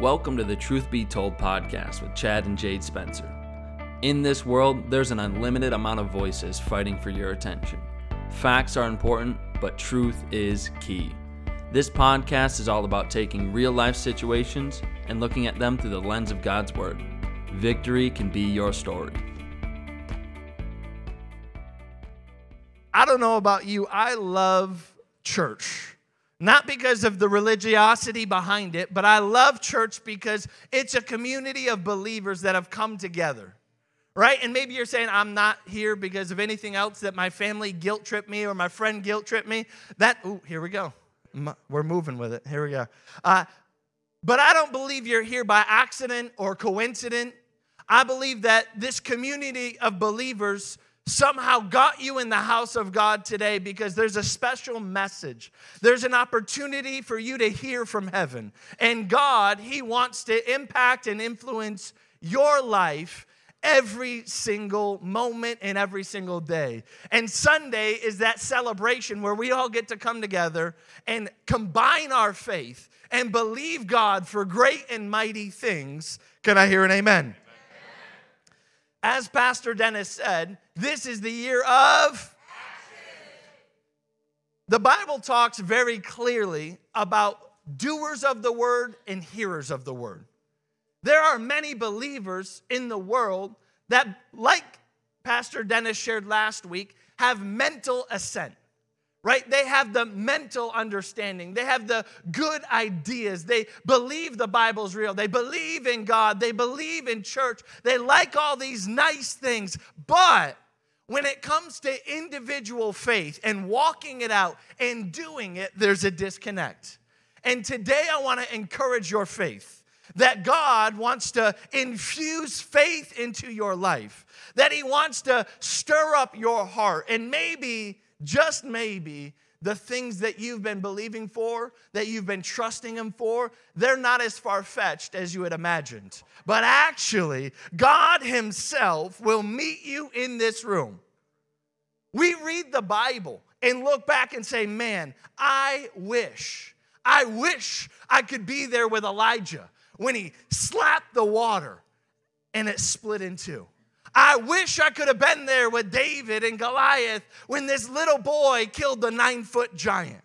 Welcome to the Truth Be Told podcast with Chad and Jade Spencer. In this world, there's an unlimited amount of voices fighting for your attention. Facts are important, but truth is key. This podcast is all about taking real life situations and looking at them through the lens of God's Word. Victory can be your story. I don't know about you, I love church. Not because of the religiosity behind it, but I love church because it's a community of believers that have come together. Right? And maybe you're saying, I'm not here because of anything else that my family guilt tripped me or my friend guilt tripped me. That, ooh, here we go. We're moving with it. Here we go. Uh, but I don't believe you're here by accident or coincidence. I believe that this community of believers somehow got you in the house of God today because there's a special message. There's an opportunity for you to hear from heaven. And God, He wants to impact and influence your life every single moment and every single day. And Sunday is that celebration where we all get to come together and combine our faith and believe God for great and mighty things. Can I hear an amen? As Pastor Dennis said, this is the year of. Action. The Bible talks very clearly about doers of the word and hearers of the word. There are many believers in the world that, like Pastor Dennis shared last week, have mental assent right? They have the mental understanding. They have the good ideas. They believe the Bible's real. They believe in God. They believe in church. They like all these nice things. But when it comes to individual faith and walking it out and doing it, there's a disconnect. And today I want to encourage your faith that God wants to infuse faith into your life, that He wants to stir up your heart, and maybe just maybe the things that you've been believing for, that you've been trusting Him for, they're not as far fetched as you had imagined. But actually, God Himself will meet you in this room. We read the Bible and look back and say, man, I wish, I wish I could be there with Elijah when he slapped the water and it split in two. I wish I could have been there with David and Goliath when this little boy killed the nine foot giant.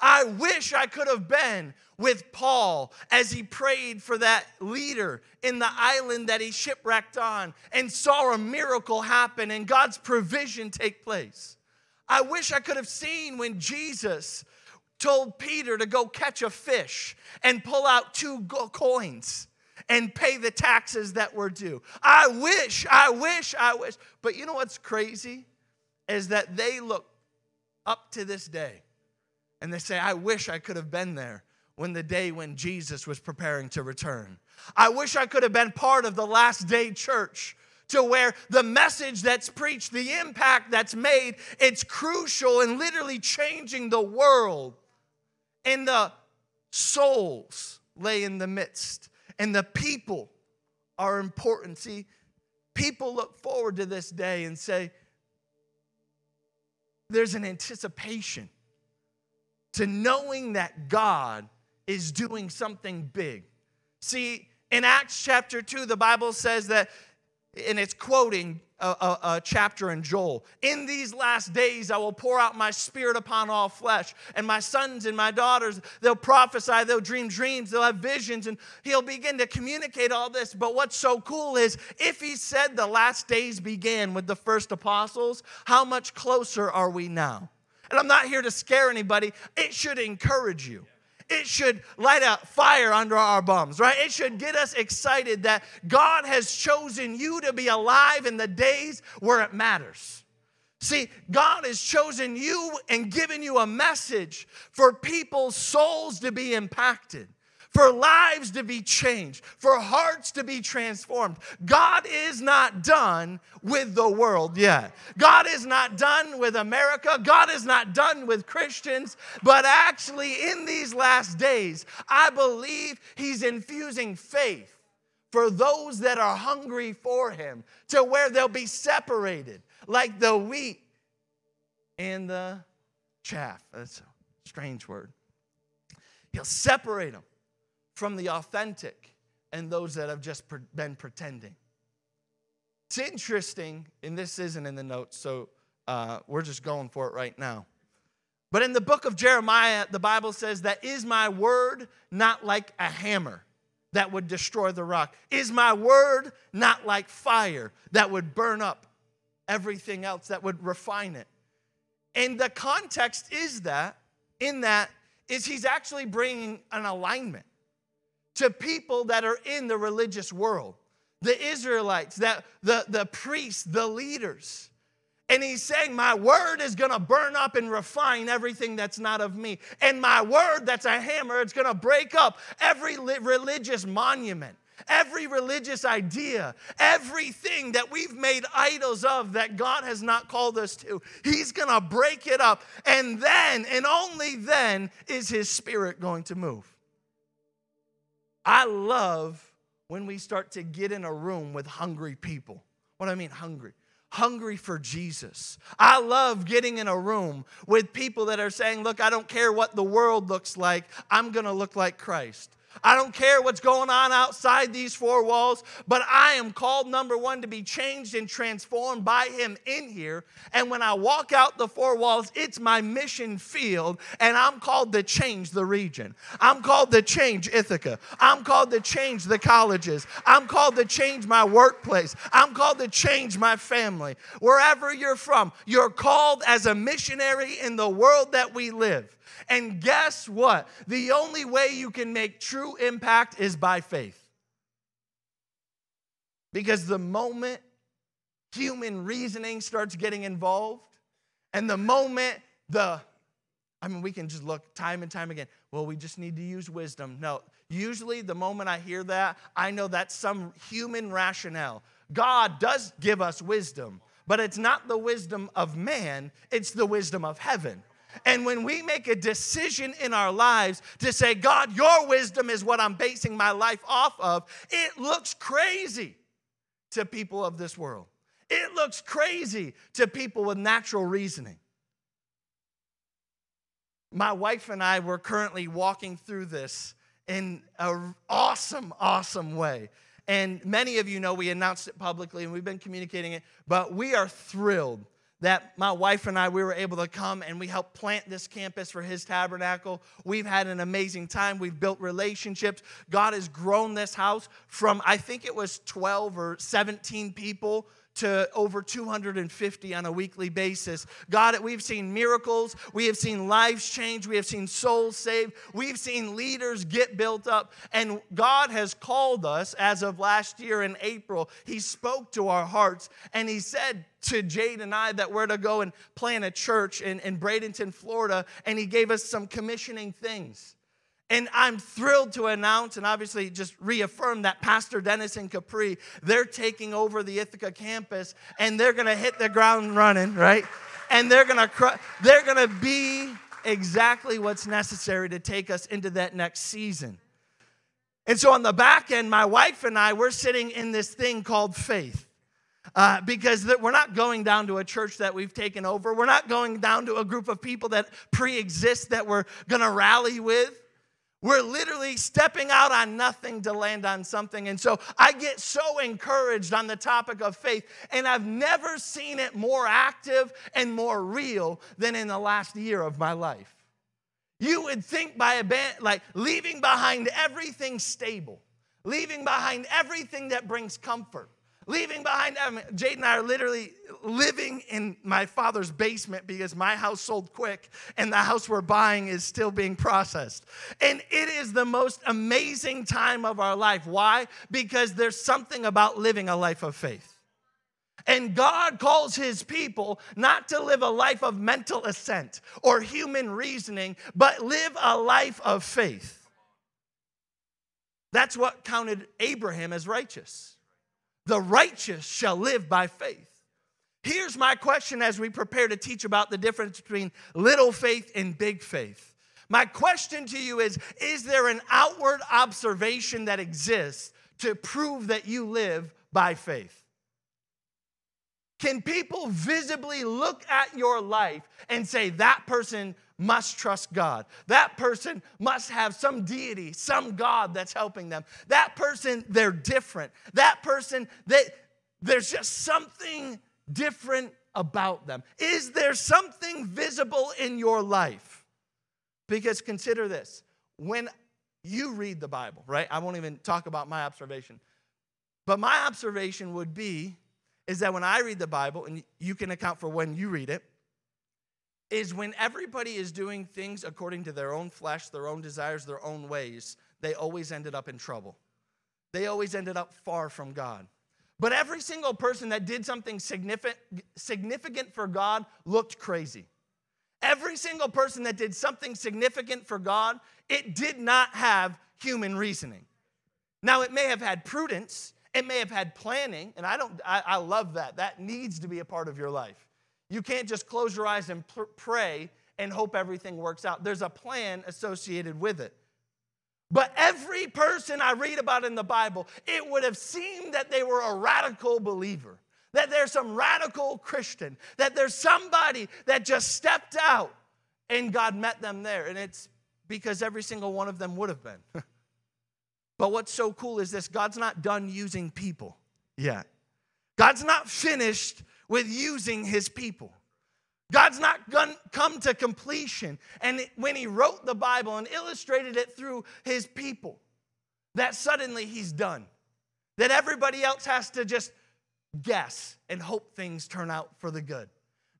I wish I could have been with Paul as he prayed for that leader in the island that he shipwrecked on and saw a miracle happen and God's provision take place. I wish I could have seen when Jesus told Peter to go catch a fish and pull out two coins and pay the taxes that were due. I wish, I wish, I wish. But you know what's crazy? Is that they look up to this day and they say, I wish I could have been there when the day when Jesus was preparing to return. I wish I could have been part of the last day church to where the message that's preached, the impact that's made, it's crucial and literally changing the world. And the souls lay in the midst and the people are important. See, people look forward to this day and say, there's an anticipation to knowing that God is doing something big. See, in Acts chapter 2, the Bible says that, and it's quoting a, chapter in Joel. In these last days, I will pour out my spirit upon all flesh, and my sons and my daughters, they'll prophesy, they'll dream dreams, they'll have visions, and he'll begin to communicate all this. But what's so cool is if he said the last days began with the first apostles, how much closer are we now? And I'm not here to scare anybody, it should encourage you it should light a fire under our bums, right? It should get us excited that God has chosen you to be alive in the days where it matters. See, God has chosen you and given you a message for people's souls to be impacted for lives to be changed, for hearts to be transformed. God is not done with the world yet. God is not done with America. God is not done with Christians. But actually, in these last days, I believe He's infusing faith for those that are hungry for Him to where they'll be separated like the wheat and the chaff. That's a strange word. He'll separate them from the authentic and those that have just been pretending. It's interesting, and this isn't in the notes, so uh, we're just going for it right now. But in the book of Jeremiah, the Bible says that is my word not like a hammer that would destroy the rock? Is my word not like fire that would burn up everything else, that would refine it? And the context is that, in that, is he's actually bringing an alignment to people that are in the religious world, the Israelites, that the, the priests, the leaders. And he's saying, My word is gonna burn up and refine everything that's not of me. And my word, that's a hammer, it's gonna break up every religious monument, every religious idea, everything that we've made idols of that God has not called us to. He's gonna break it up. And then, and only then, is his spirit going to move. I love when we start to get in a room with hungry people. What do I mean, hungry? hungry for Jesus. I love getting in a room with people that are saying, Look, I don't care what the world looks like, I'm gonna look like Christ. I don't care what's going on outside these four walls, but I am called, number one, to be changed and transformed by Him in here. And when I walk out the four walls, it's my mission field, and I'm called to change the region. I'm called to change Ithaca. I'm called to change the colleges. I'm called to change my workplace. I'm called to change my family. Wherever you're from, you're called as a missionary in the world that we live. And guess what? The only way you can make true impact is by faith. Because the moment human reasoning starts getting involved, and the moment the, I mean, we can just look time and time again, well, we just need to use wisdom. No, usually the moment I hear that, I know that's some human rationale. God does give us wisdom, but it's not the wisdom of man, it's the wisdom of heaven. And when we make a decision in our lives to say, God, your wisdom is what I'm basing my life off of, it looks crazy to people of this world. It looks crazy to people with natural reasoning. My wife and I were currently walking through this in an awesome, awesome way. And many of you know we announced it publicly and we've been communicating it, but we are thrilled that my wife and I we were able to come and we helped plant this campus for his tabernacle. We've had an amazing time. We've built relationships. God has grown this house from I think it was 12 or 17 people to over 250 on a weekly basis. God, we've seen miracles, we have seen lives change, we have seen souls saved, we've seen leaders get built up, and God has called us as of last year in April. He spoke to our hearts and He said to Jade and I that we're to go and plant a church in, in Bradenton, Florida, and He gave us some commissioning things. And I'm thrilled to announce and obviously just reaffirm that Pastor Dennis and Capri, they're taking over the Ithaca campus and they're gonna hit the ground running, right? And they're gonna they're gonna be exactly what's necessary to take us into that next season. And so on the back end, my wife and I, we're sitting in this thing called faith. Uh, because we're not going down to a church that we've taken over. We're not going down to a group of people that pre exist that we're going to rally with. We're literally stepping out on nothing to land on something. And so I get so encouraged on the topic of faith, and I've never seen it more active and more real than in the last year of my life. You would think by like leaving behind everything stable, leaving behind everything that brings comfort, leaving behind, I mean, Jade and I are literally living in my father's basement because my house sold quick and the house we're buying is still being processed. And it is the most amazing time of our life. Why? Because there's something about living a life of faith. And God calls his people not to live a life of mental assent or human reasoning, but live a life of faith. That's what counted Abraham as righteous. The righteous shall live by faith. Here's my question as we prepare to teach about the difference between little faith and big faith. My question to you is Is there an outward observation that exists to prove that you live by faith? Can people visibly look at your life and say, that person must trust God? That person must have some deity, some God that's helping them. That person, they're different. That person, they, there's just something different about them. Is there something visible in your life? Because consider this when you read the Bible, right? I won't even talk about my observation. But my observation would be is that when I read the Bible, and you can account for when you read it, is when everybody is doing things according to their own flesh, their own desires, their own ways, they always ended up in trouble. They always ended up far from God. But every single person that did something significant for God looked crazy. Every single person that did something significant for God, it did not have human reasoning. Now, it may have had prudence, it may have had planning, and I don't I, I love that. That needs to be a part of your life. You can't just close your eyes and pr- pray and hope everything works out. There's a plan associated with it. But every person I read about in the Bible, it would have seemed that they were a radical believer, that there's some radical Christian, that there's somebody that just stepped out and God met them there. And it's because every single one of them would have been. But what's so cool is this God's not done using people yet. God's not finished with using his people. God's not come to completion. And when he wrote the Bible and illustrated it through his people, that suddenly he's done. That everybody else has to just guess and hope things turn out for the good.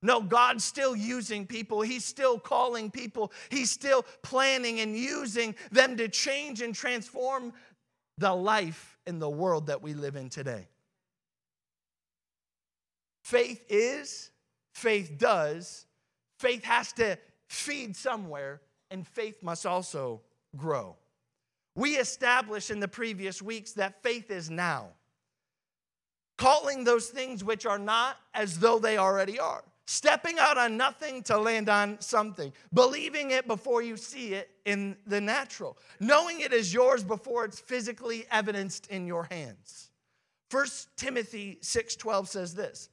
No, God's still using people. He's still calling people. He's still planning and using them to change and transform the life in the world that we live in today. Faith is, faith does, faith has to feed somewhere, and faith must also grow. We established in the previous weeks that faith is now, calling those things which are not as though they already are stepping out on nothing to land on something, believing it before you see it in the natural, knowing it is yours before it's physically evidenced in your hands. 1 Timothy 6:12 says this: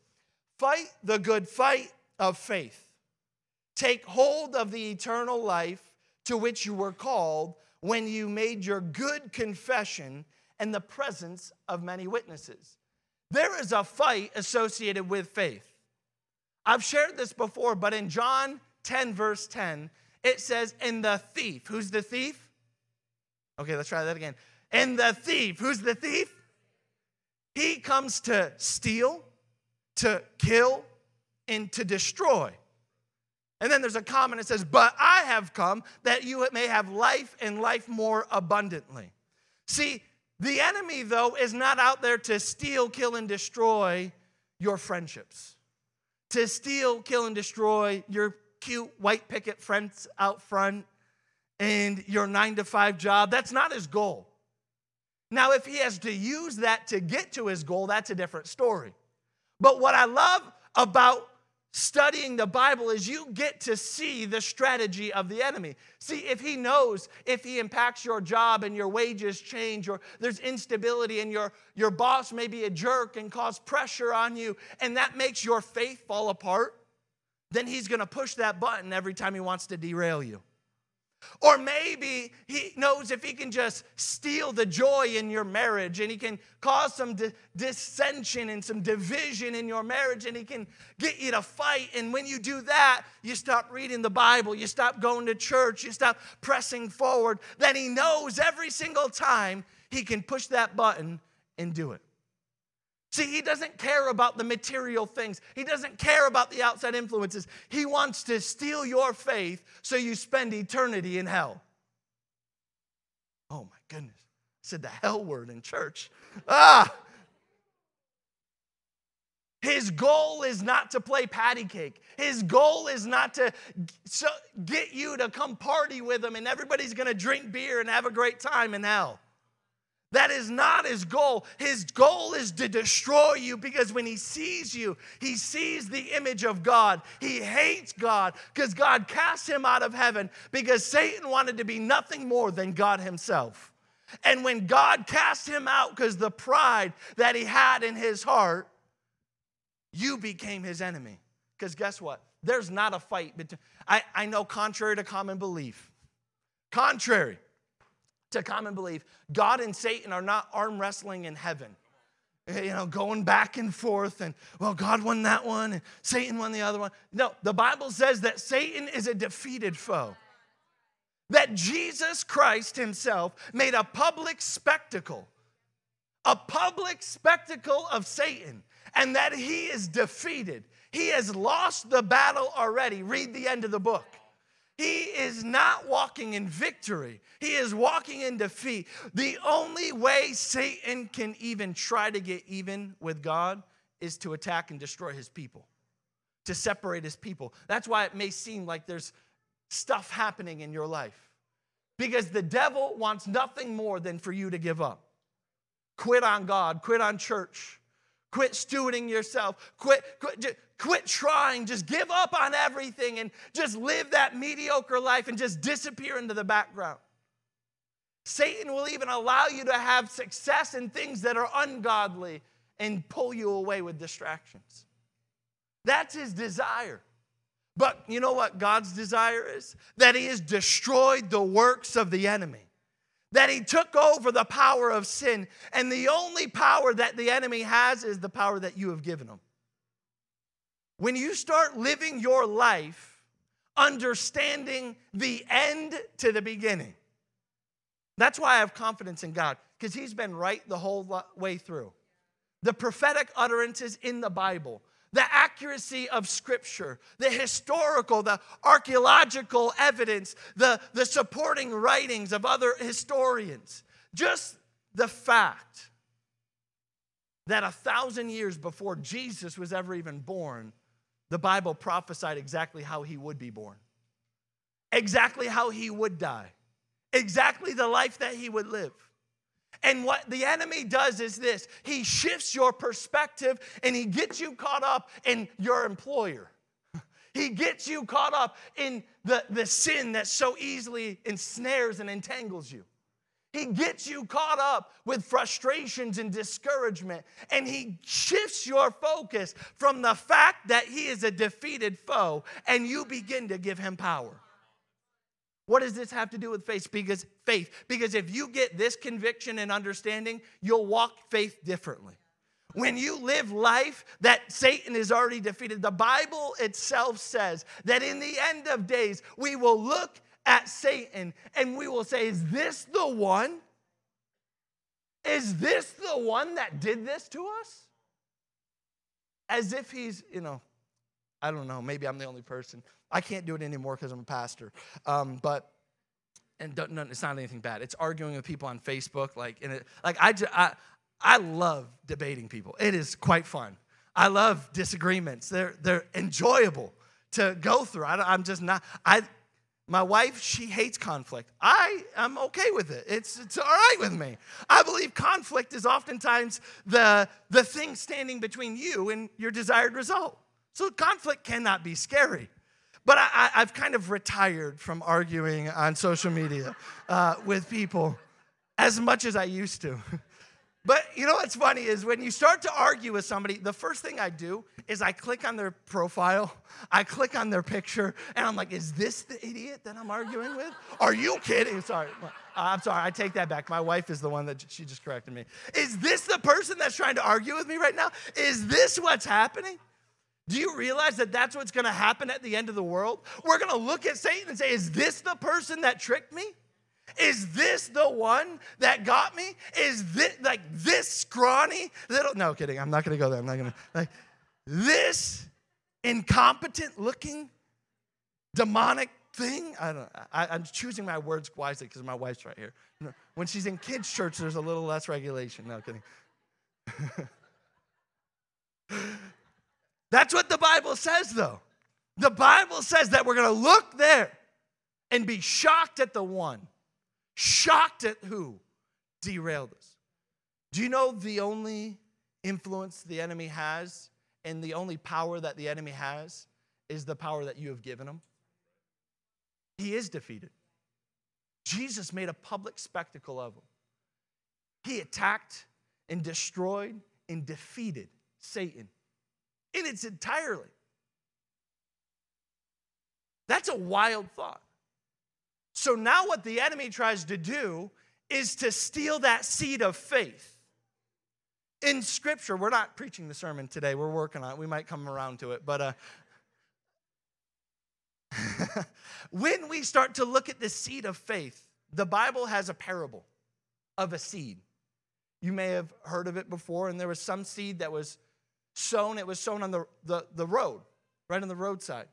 "Fight the good fight of faith. Take hold of the eternal life to which you were called when you made your good confession in the presence of many witnesses." There is a fight associated with faith. I've shared this before, but in John 10, verse 10, it says, And the thief, who's the thief? Okay, let's try that again. And the thief, who's the thief? He comes to steal, to kill, and to destroy. And then there's a comment that says, But I have come that you may have life and life more abundantly. See, the enemy, though, is not out there to steal, kill, and destroy your friendships to steal, kill, and destroy your cute white picket friends out front and your nine to five job. That's not his goal. Now, if he has to use that to get to his goal, that's a different story. But what I love about studying the Bible is you get to see the strategy of the enemy. See, if he knows if he impacts your job and your wages change, or there's instability and your, your boss may be a jerk and cause pressure on you, and that makes your faith fall apart, then he's gonna push that button every time he wants to derail you. Or maybe he knows if he can just steal the joy in your marriage and he can cause some di- dissension and some division in your marriage and he can get you to fight. And when you do that, you stop reading the Bible, you stop going to church, you stop pressing forward. Then he knows every single time he can push that button and do it. See, he doesn't care about the material things. He doesn't care about the outside influences. He wants to steal your faith so you spend eternity in hell. Oh my goodness. I said the hell word in church. Ah. His goal is not to play patty cake. His goal is not to get you to come party with him and everybody's going to drink beer and have a great time in hell. That is not his goal. His goal is to destroy you because when he sees you, he sees the image of God. He hates God because God cast him out of heaven because Satan wanted to be nothing more than God himself. And when God cast him out because the pride that he had in his heart, you became his enemy. Because guess what? There's not a fight between, I, I know, contrary to common belief, contrary to common belief, God and Satan are not arm wrestling in heaven. Eh, you know, going back and forth, and well, God won that one, and Satan won the other one. No, the Bible says that Satan is a defeated foe. That Jesus Christ himself made a public spectacle, a public spectacle of Satan, and that he is defeated. He has lost the battle already. Read the end of the book. He is not walking in victory. He is walking in defeat. The only way Satan can even try to get even with God is to attack and destroy his people, to separate his people. That's why it may seem like there's stuff happening in your life. Because the devil wants nothing more than for you to give up. Quit on God, quit on church, quit stewarding yourself, quit, quit, quit trying, just give up on everything and just live that mediocre life and just disappear into the background. Satan will even allow you to have success in things that are ungodly and pull you away with distractions. That's his desire. But you know what God's desire is? That he has destroyed the works of the enemy. That he took over the power of sin. And the only power that the enemy has is the power that you have given him. When you start living your life understanding the end to the beginning, that's why I have confidence in God, because He's been right the whole way through. The prophetic utterances in the Bible, the accuracy of Scripture, the historical, the archaeological evidence, the, the supporting writings of other historians, just the fact that a thousand years before Jesus was ever even born, the Bible prophesied exactly how he would be born, exactly how he would die, exactly the life that he would live. And what the enemy does is this he shifts your perspective and he gets you caught up in your employer. He gets you caught up in the, the sin that so easily ensnares and entangles you. He gets you caught up with frustrations and discouragement, and he shifts your focus from the fact that he is a defeated foe, and you begin to give him power. What does this have to do with faith? Because faith, because if you get this conviction and understanding, you'll walk faith differently. When you live life that Satan is already defeated, the Bible itself says that in the end of days, we will look at Satan and we will say, Is this the one? Is this the one that did this to us? As if he's, you know, I don't know, maybe I'm the only person. I can't do it anymore because I'm a pastor. Um, but, and no, it's not anything bad. It's arguing with people on Facebook. Like, in it, like I, just, I, I love debating people. It is quite fun. I love disagreements. They're, they're enjoyable to go through. I, am just not, I, my wife, she hates conflict. I am okay with it. It's, it's all right with me. I believe conflict is oftentimes the, the thing standing between you and your desired result. So conflict cannot be scary. But I, have kind of retired from arguing on social media uh, with people as much as I used to. But you know what's funny is when you start to argue with somebody, the first thing I do is I click on their profile, I click on their picture, and I'm like, is this the idiot that I'm arguing with? Are you kidding? Sorry. I'm sorry, I take that back. My wife is the one that she just corrected me. Is this the person that's trying to argue with me right now? Is this what's happening? Do you realize that that's what's gonna happen at the end of the world? We're gonna look at Satan and say, Is this the person that tricked me? Is this the one that got me? Is this like this scrawny little? No, kidding. I'm not gonna go there. I'm not gonna like this incompetent looking demonic thing. I don't. I, am choosing my words wisely because my wife's right here. When she's in kids' church, there's a little less regulation. No kidding. That's what the Bible says, though. The Bible says that we're to look there and be shocked at the one shocked at who derailed us. Do you know the only influence the enemy has and the only power that the enemy has is the power that you have given him? He is defeated. Jesus made a public spectacle of him. He attacked and destroyed and defeated Satan in its entirely. That's a wild thought. So now, what the enemy tries to do is to steal that seed of faith. In scripture, we're not preaching the sermon today, we're working on it. We might come around to it, but uh, when we start to look at the seed of faith, the Bible has a parable of a seed. You may have heard of it before, and there was some seed that was sown. It was sown on the, the, the road, right on the roadside.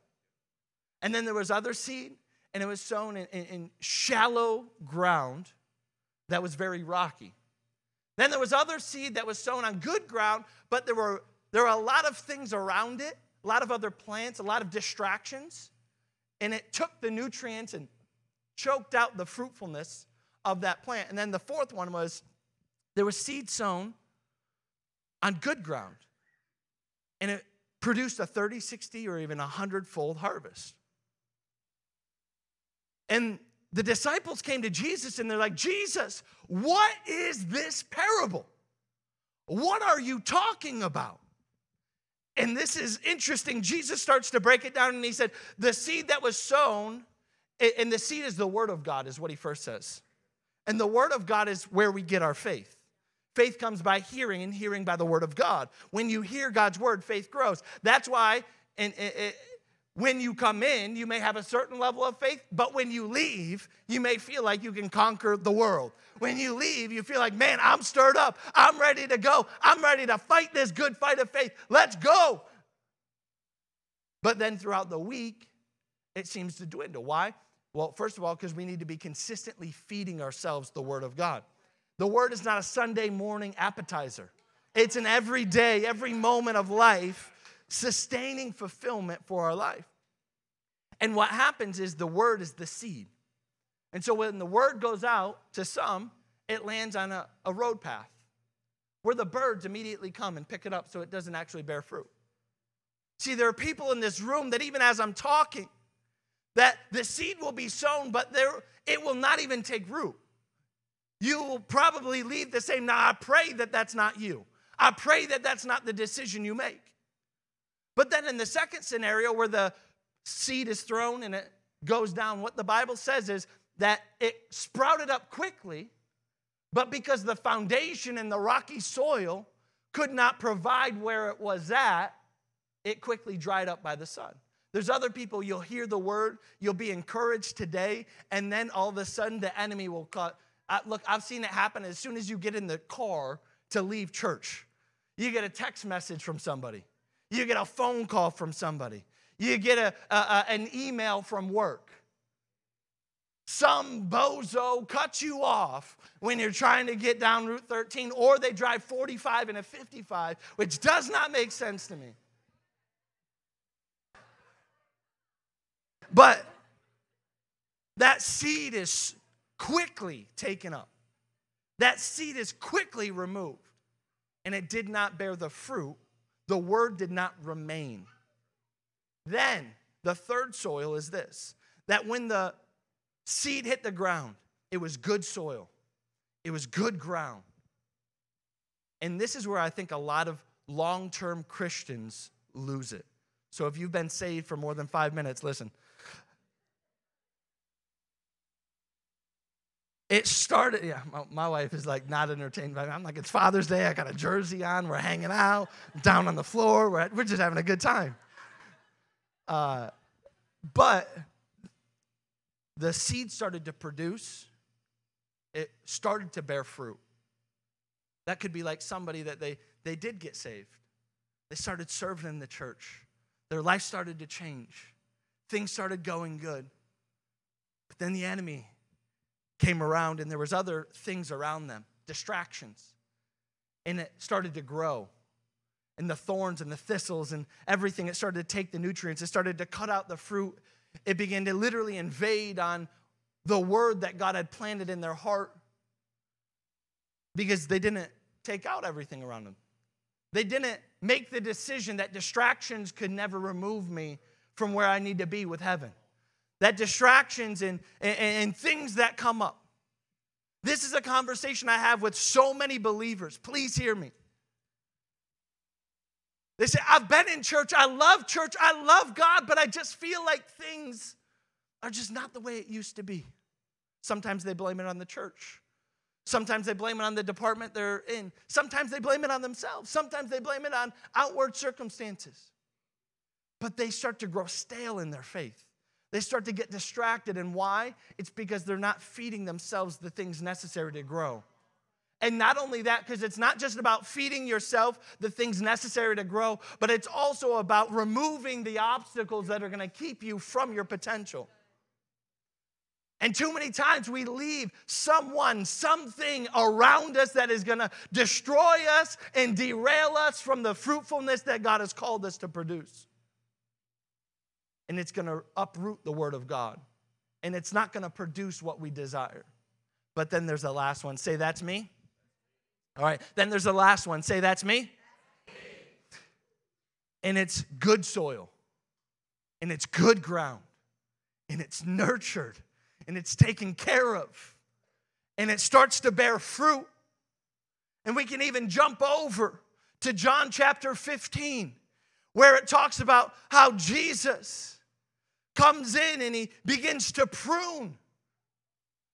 And then there was other seed, and it was sown in, in, in shallow ground that was very rocky. Then there was other seed that was sown on good ground, but there were, there were a lot of things around it, a lot of other plants, a lot of distractions and it took the nutrients and choked out the fruitfulness of that plant. And then the fourth one was there was seed sown on good ground, and it produced a 30, 60, or even a 100 fold harvest. And the disciples came to Jesus and they're like, Jesus, what is this parable? What are you talking about? And this is interesting. Jesus starts to break it down and he said, The seed that was sown, and the seed is the word of God, is what he first says. And the word of God is where we get our faith. Faith comes by hearing, and hearing by the word of God. When you hear God's word, faith grows. That's why, and when you come in, you may have a certain level of faith, but when you leave, you may feel like you can conquer the world. When you leave, you feel like, man, I'm stirred up. I'm ready to go. I'm ready to fight this good fight of faith. Let's go. But then throughout the week, it seems to dwindle. Why? Well, first of all, because we need to be consistently feeding ourselves the Word of God. The Word is not a Sunday morning appetizer, it's an everyday, every moment of life sustaining fulfillment for our life. And what happens is the word is the seed. And so when the word goes out to some, it lands on a, a road path where the birds immediately come and pick it up so it doesn't actually bear fruit. See, there are people in this room that even as I'm talking, that the seed will be sown, but there it will not even take root. You will probably leave the same. Now, I pray that that's not you. I pray that that's not the decision you make. But then in the second scenario where the seed is thrown and it goes down, what the Bible says is that it sprouted up quickly, but because the foundation and the rocky soil could not provide where it was at, it quickly dried up by the sun. There's other people, you'll hear the word, you'll be encouraged today, and then all of a sudden the enemy will cut. Uh, look, I've seen it happen as soon as you get in the car to leave church. You get a text message from somebody you get a phone call from somebody. You get a, a, a, an email from work. Some bozo cuts you off when you're trying to get down Route 13, or they drive 45 and a 55, which does not make sense to me. But that seed is quickly taken up. That seed is quickly removed, and it did not bear the fruit the word did not remain. Then the third soil is this that when the seed hit the ground, it was good soil, it was good ground. And this is where I think a lot of long term Christians lose it. So if you've been saved for more than five minutes, listen. It started, yeah, my, my, wife is like not entertained by me. I'm like, it's Father's Day. I got a jersey on. We're hanging out down on the floor. We're, we're just having a good time. Uh, but the seed started to produce, it started to bear fruit. That could be like somebody that they, they did get saved. They started serving in the church. Their life started to change. Things started going good. But then the enemy came around and there was other things around them, distractions. And it started to grow. And the thorns and the thistles and everything, it started to take the nutrients. It started to cut out the fruit. It began to literally invade on the word that God had planted in their heart because they didn't take out everything around them. They didn't make the decision that distractions could never remove me from where I need to be with heaven that distractions and, and, and things that come up. This is a conversation I have with so many believers. Please hear me. They say, I've been in church, I love church, I love God, but I just feel like things are just not the way it used to be. Sometimes they blame it on the church. Sometimes they blame it on the department they're in. Sometimes they blame it on themselves. Sometimes they blame it on outward circumstances. But they start to grow stale in their faith. They start to get distracted. And why? It's because they're not feeding themselves the things necessary to grow. And not only that, because it's not just about feeding yourself the things necessary to grow, but it's also about removing the obstacles that are going to keep you from your potential. And too many times we leave someone, something around us that is going to destroy us and derail us from the fruitfulness that God has called us to produce. And it's going to uproot the Word of God. And it's not going to produce what we desire. But then there's the last one. Say, that's me. All right. Then there's the last one. Say, that's me. And it's good soil. And it's good ground. And it's nurtured and it's taken care of and it starts to bear fruit. And we can even jump over to John chapter 15, where it talks about how Jesus comes in and he begins to prune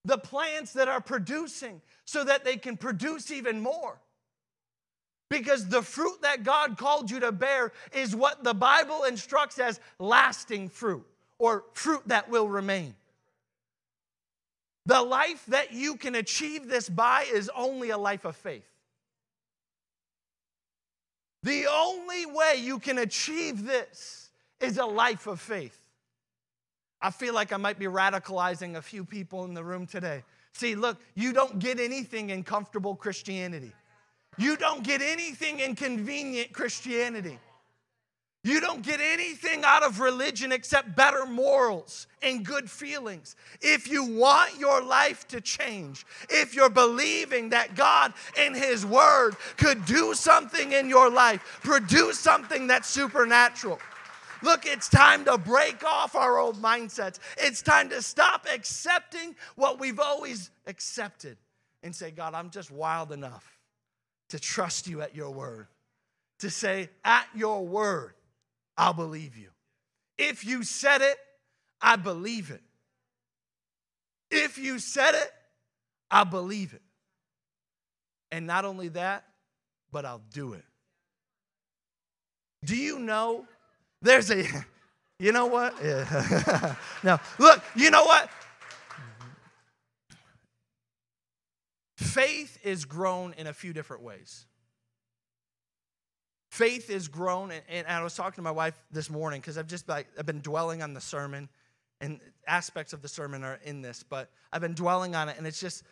the plants that are producing so that they can produce even more. Because the fruit that God called you to bear is what the Bible instructs as lasting fruit or fruit that will remain. The life that you can achieve this by is only a life of faith. The only way you can achieve this is a life of faith. I feel like I might be radicalizing a few people in the room today. See, look, you don't get anything in comfortable Christianity. You don't get anything in convenient Christianity. You don't get anything out of religion except better morals and good feelings. If you want your life to change, if you're believing that God and His Word could do something in your life, produce something that's supernatural. Look, it's time to break off our old mindsets. It's time to stop accepting what we've always accepted and say, God, I'm just wild enough to trust you at your word, to say, at your word, I'll believe you. If you said it, I believe it. If you said it, I believe it. And not only that, but I'll do it. Do you know there's a, you know what? Yeah. no, look, you know what? Faith is grown in a few different ways faith is grown and, and i was talking to my wife this morning because i've just like i've been dwelling on the sermon and aspects of the sermon are in this but i've been dwelling on it and it's just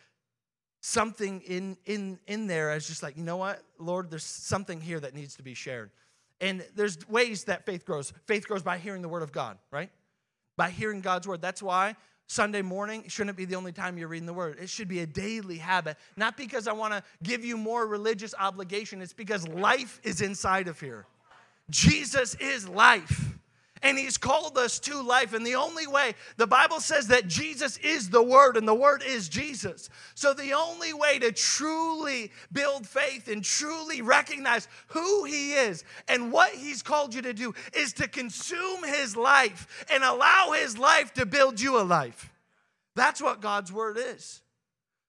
something in in in there. I was just like you know what lord there's something here that needs to be shared and there's ways that faith grows faith grows by hearing the word of god right by hearing god's word that's why Sunday morning shouldn't be the only time you're reading the word. It should be a daily habit. Not because I want to give you more religious obligation, it's because life is inside of here. Jesus is life and he's called us to life. And the only way, the Bible says that Jesus is the Word and the Word is Jesus. So the only way to truly build faith and truly recognize who he is and what he's called you to do is to consume his life and allow his life to build you a life. That's what God's Word is.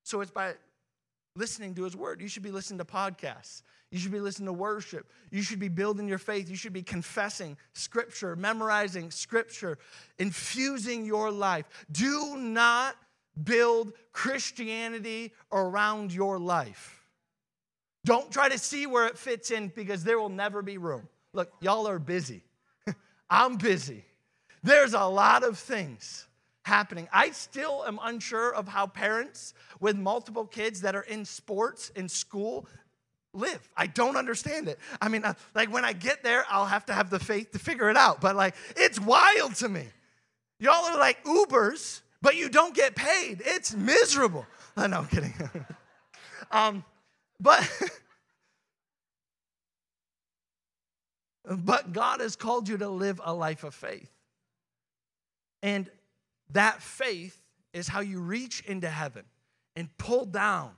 So it's by listening to his Word. You should be listening to podcasts. You should be listening to worship. You should be building your faith. You should be confessing scripture, memorizing scripture, infusing your life. Do not build Christianity around your life. Don't try to see where it fits in because there will never be room. Look, y'all are busy. I'm busy. There's a lot of things happening. I still am unsure of how parents with multiple kids that are in sports in school live. I don't understand it. I mean, uh, like when I get there, I'll have to have the faith to figure it out. But like, it's wild to me. Y'all are like Ubers, but you don't get paid. It's miserable. Oh, no, I'm kidding. um, but but God has called you to live a life of faith. And that faith is how you reach into heaven and pull down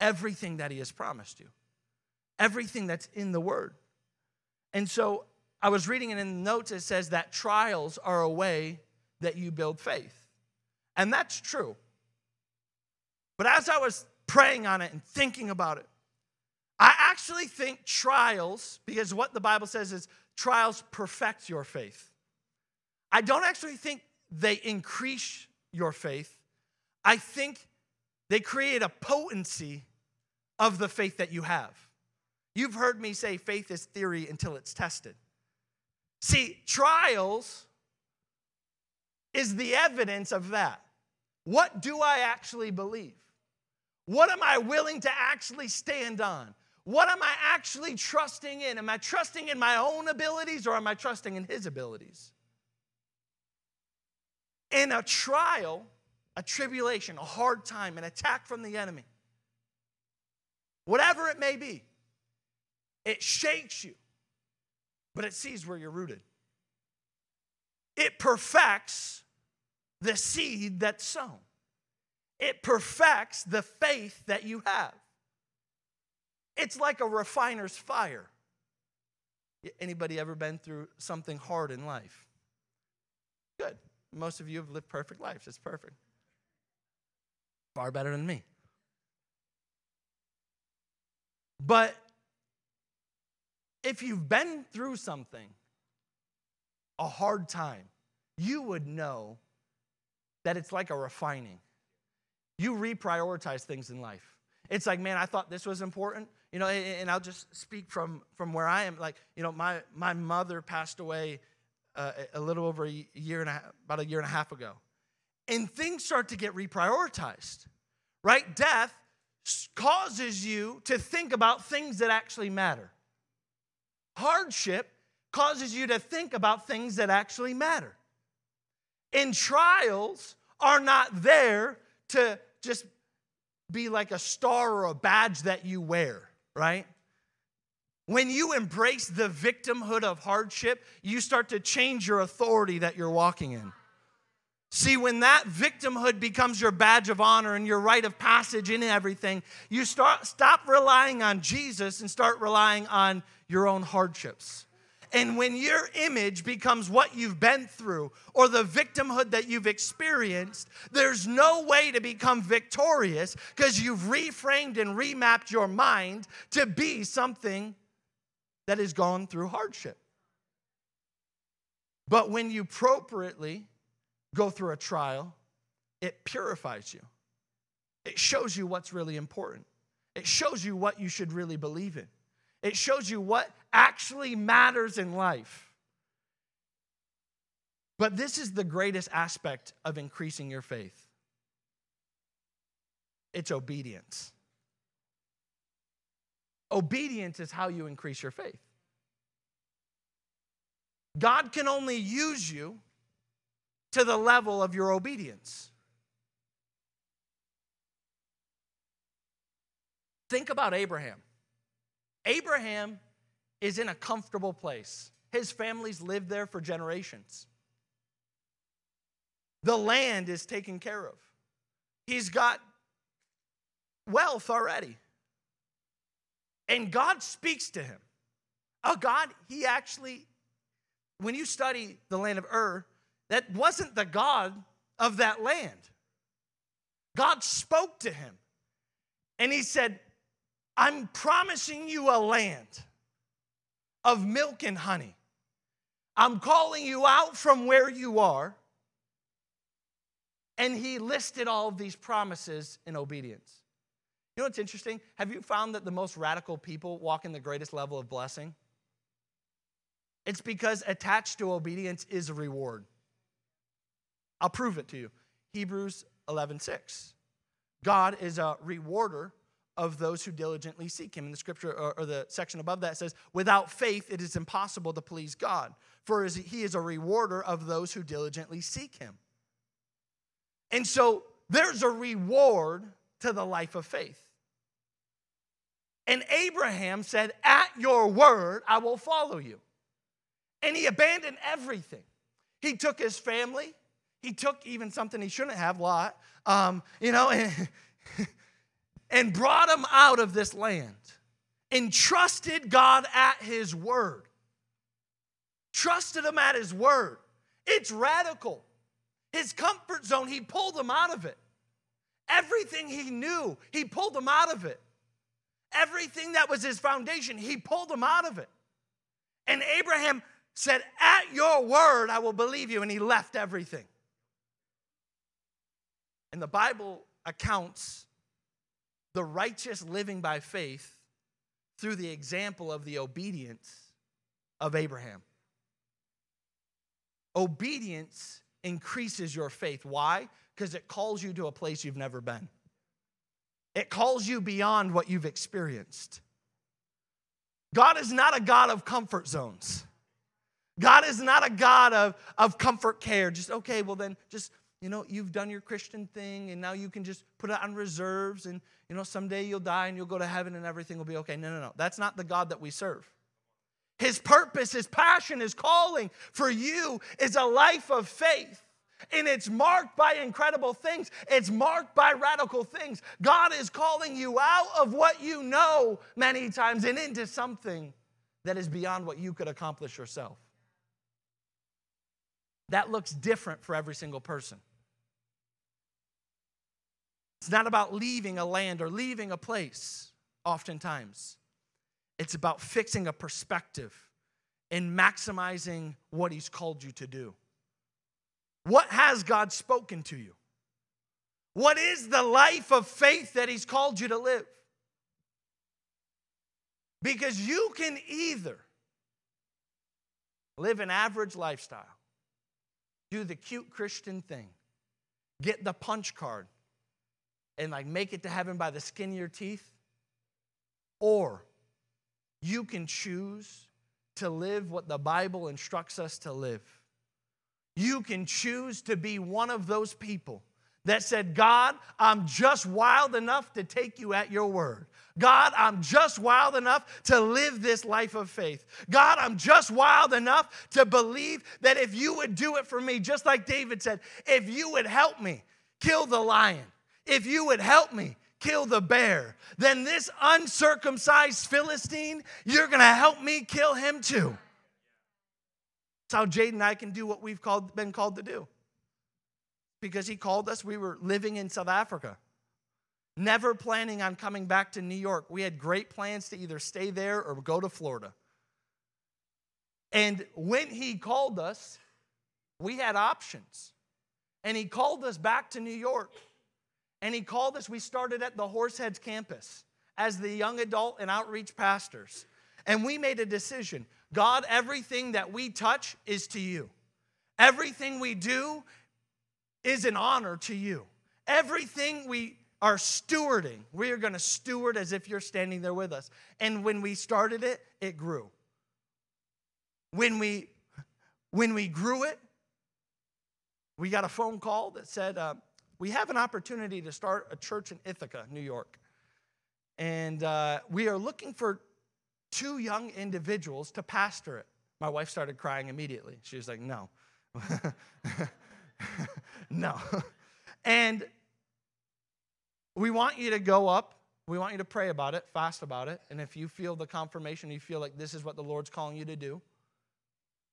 everything that He has promised you, everything that's in the Word. And so I was reading it in the notes, it says that trials are a way that you build faith. And that's true. But as I was praying on it and thinking about it, I actually think trials, because what the Bible says is trials perfect your faith. I don't actually think they increase your faith. I think they create a potency of the faith that you have. You've heard me say faith is theory until it's tested. See, trials is the evidence of that. What do I actually believe? What am I willing to actually stand on? What am I actually trusting in? Am I trusting in my own abilities or am I trusting in His abilities? In a trial, a tribulation, a hard time, an attack from the enemy, whatever it may be, it shakes you, but it sees where you're rooted. It perfects the seed that's sown, it perfects the faith that you have. It's like a refiner's fire. Anybody ever been through something hard in life? Good. Most of you have lived perfect lives. It's perfect. Far better than me. But if you've been through something, a hard time, you would know that it's like a refining. You reprioritize things in life. It's like, man, I thought this was important, you know, and I'll just speak from from where I am. Like, you know, my my mother passed away uh, a little over a year and a half, about a year and a half ago, and things start to get reprioritized, right? Death causes you to think about things that actually matter. Hardship causes you to think about things that actually matter. And trials are not there to just be like a star or a badge that you wear, right? When you embrace the victimhood of hardship, you start to change your authority that you're walking in. See, when that victimhood becomes your badge of honor and your rite of passage in everything, you start stop relying on Jesus and start relying on your own hardships. And when your image becomes what you've been through or the victimhood that you've experienced, there's no way to become victorious because you've reframed and remapped your mind to be something that has gone through hardship. But when you appropriately go through a trial, it purifies you. It shows you what's really important. It shows you what you should really believe in. It shows you what actually matters in life. But this is the greatest aspect of increasing your faith it's obedience. Obedience is how you increase your faith. God can only use you to the level of your obedience. Think about Abraham. Abraham is in a comfortable place. His family's lived there for generations. The land is taken care of. He's got wealth already. And God speaks to him. Oh, God, he actually, when you study the land of Ur, that wasn't the God of that land. God spoke to him and he said, I'm promising you a land of milk and honey. I'm calling you out from where you are. And he listed all of these promises in obedience. You know what's interesting? Have you found that the most radical people walk in the greatest level of blessing? It's because attached to obedience is a reward. I'll prove it to you. Hebrews 11:6. God is a rewarder of those who diligently seek him. In the scripture or, or, the section above that says, without faith it is impossible to please God, for he is a rewarder of those who diligently seek him. And so there's a reward to the life of faith. And Abraham said, At your word, I will follow you. And he abandoned everything. He took his family, he took even something he shouldn't have, Lot, um, you know, and and brought him out of this land and trusted God at his word. trusted him at his word. It's radical. His comfort zone, he pulled him out of it. Everything he knew, he pulled him out of it. Everything that was his foundation, he pulled him out of it. And Abraham said, At your word, I will believe you. And he left everything. And the Bible accounts the righteous living by faith through the example of the obedience of Abraham. Obedience increases your faith. Why? Because it calls you to a place you've never been, it calls you beyond what you've experienced. God is not a God of comfort zones. God is not a God of, of comfort care. Just, okay, well, then just, you know, you've done your Christian thing and now you can just put it on reserves and, you know, someday you'll die and you'll go to heaven and everything will be okay. No, no, no. That's not the God that we serve. His purpose, His passion, His calling for you is a life of faith. And it's marked by incredible things. It's marked by radical things. God is calling you out of what you know many times and into something that is beyond what you could accomplish yourself. That looks different for every single person. It's not about leaving a land or leaving a place, oftentimes. It's about fixing a perspective and maximizing what He's called you to do. What has God spoken to you? What is the life of faith that He's called you to live? Because you can either live an average lifestyle, do the cute Christian thing, get the punch card, and like make it to heaven by the skin of your teeth, or you can choose to live what the Bible instructs us to live. You can choose to be one of those people that said, God, I'm just wild enough to take you at your word. God, I'm just wild enough to live this life of faith. God, I'm just wild enough to believe that if you would do it for me, just like David said, if you would help me kill the lion, if you would help me kill the bear, then this uncircumcised Philistine, you're to help me kill him too. That's how Jade and I can do what we've called, been called to do. Because he called us, we were living in South Africa, never planning on coming back to New York. We had great plans to either stay there or go to Florida. And when he called us, we had options. And he called us back to New York. And he called us, we started at the Horseheads campus as the young adult and outreach pastors. And we made a decision God, everything that we touch is to you. Everything we do is an honor to you. Everything we are stewarding, we are going to steward as if you're standing there with us. And when we started it, it grew. When we when we grew it, we got a phone call that said, uh, we have an opportunity to start a church in Ithaca, New York. And uh, we are looking for two young individuals to pastor it. My wife started crying immediately. She was like, no. no. and we want you to go up. We want you to pray about it, fast about it. And if you feel the confirmation, you feel like this is what the Lord's calling you to do,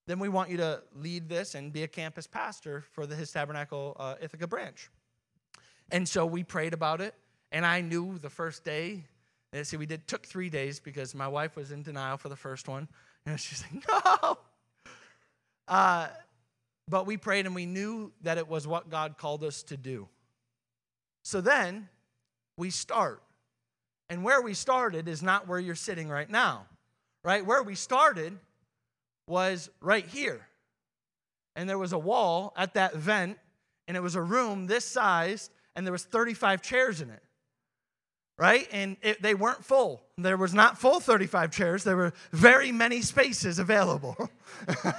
then we want you to lead this and be a campus pastor for the His Tabernacle uh, Ithaca branch. And so we prayed about it, and I knew the first day. And see, we did took three days because my wife was in denial for the first one, and she's like, "No." Uh, but we prayed, and we knew that it was what God called us to do. So then we start, and where we started is not where you're sitting right now, right? Where we started was right here, and there was a wall at that vent, and it was a room this size and there was 35 chairs in it right? And it, they weren't full. There was not full 35 chairs. There were very many spaces available.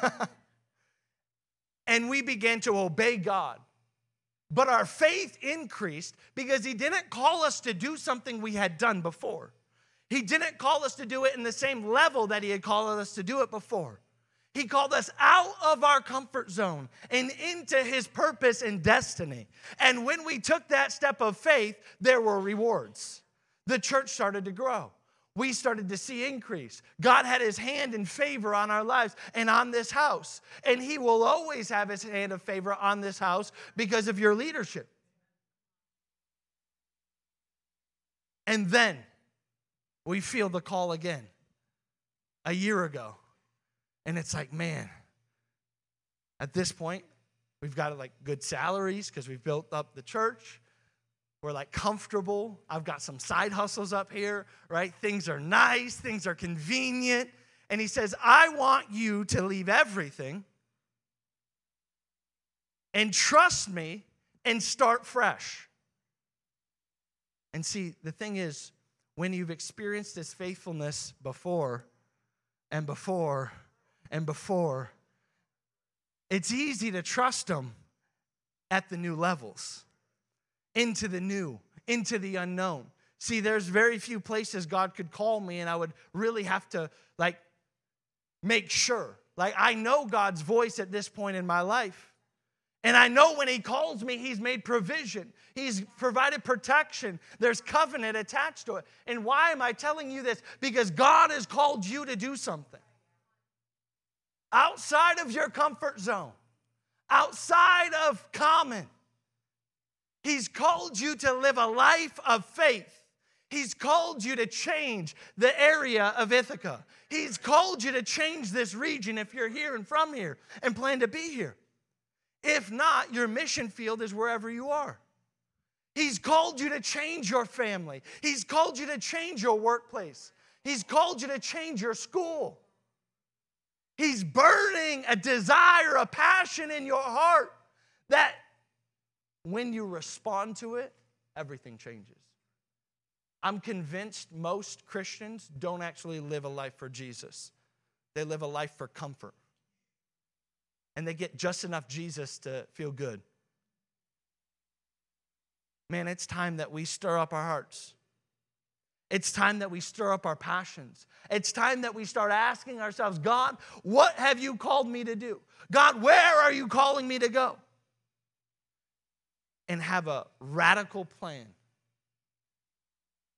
And we began to obey god. But our faith increased because he didn't call us to do something we had done before. He didn't call us to do it in the same level that he had called us to do it before. He called us out of our comfort zone and into his purpose and destiny. And when we took that step of faith, there were rewards. The church started to grow. we started to see increase. God had his hand in favor on our lives and on this house. And he will always have his hand of favor on this house because of your leadership. And then we feel the call again a year ago. And it's like, man, at this point, we've got like good salaries because we've built up the church. We're like comfortable. I've got some side hustles up here, right? Things are nice, things are convenient. And he says, I want you to leave everything and trust me and start fresh. And see, the thing is, when you've experienced this faithfulness before and before and before, it's easy to trust Him at the new levels into the new, into the unknown. See, there's very few places God could call me, and I would really have to like make sure. Like, I know God's voice at this point in my life. And I know when He calls me, He's made provision, He's provided protection. There's covenant attached to it. And why am I telling you this? Because God has called you to do something outside of your comfort zone, outside of common. He's called you to live a life of faith. He's called you to change the area of Ithaca. He's called you to change this region if you're here and from here and plan to be here. If not, your mission field is wherever you are. He's called you to change your family. He's called you to change your workplace. He's called you to change your school. He's burning a desire, a passion in your heart that when you respond to it, everything changes. I'm convinced most Christians don't actually live a life for Jesus, they live a life for comfort. And they get just enough Jesus to feel good. Man, it's time that we stir up our hearts. It's time that we stir up our passions. It's time that we start asking ourselves, God, what have you called me to do? God, where are you calling me to go? And have a radical plan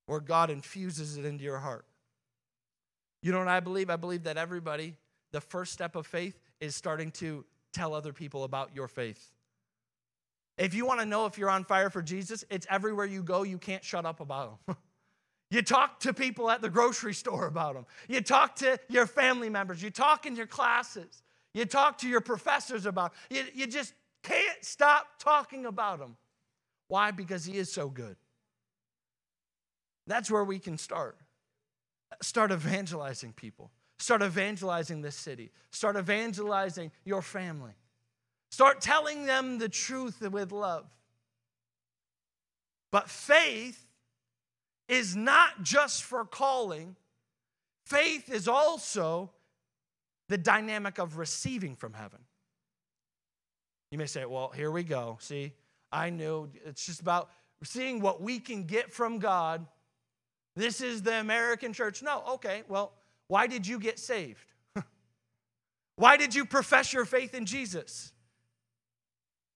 where God infuses it into your heart. You know what I believe? I believe that everybody, the first step of faith is starting to tell other people about your faith. If you want to know if you're on fire for Jesus, it's everywhere you go, you can't shut up about them. you talk to people at the grocery store about them. You talk to your family members. You talk in your classes. You talk to your professors about you, you just can't stop talking about him. Why? Because He is so good. That's where we can start. Start evangelizing people. Start evangelizing this city. Start evangelizing your family. Start telling them the truth with love. But faith is not just for calling, faith is also the dynamic of receiving from heaven. You may say, well, here we go. See, I knew it's just about seeing what we can get from God. This is the American church. No, okay, well, why did you get saved? why did you profess your faith in Jesus?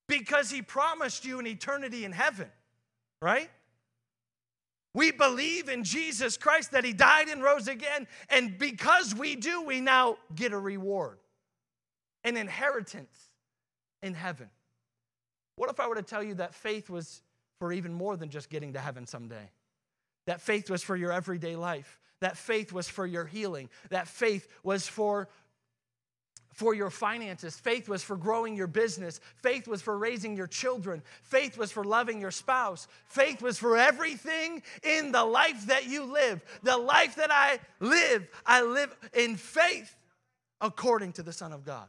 Because he promised you an eternity in heaven, right? We believe in Jesus Christ that he died and rose again. And because we do, we now get a reward, an inheritance in heaven. What if I were to tell you that faith was for even more than just getting to heaven someday? That faith was for your everyday life. That faith was for your healing. That faith was for for your finances. Faith was for growing your business. Faith was for raising your children. Faith was for loving your spouse. Faith was for everything in the life that you live. The life that I live, I live in faith according to the Son of God.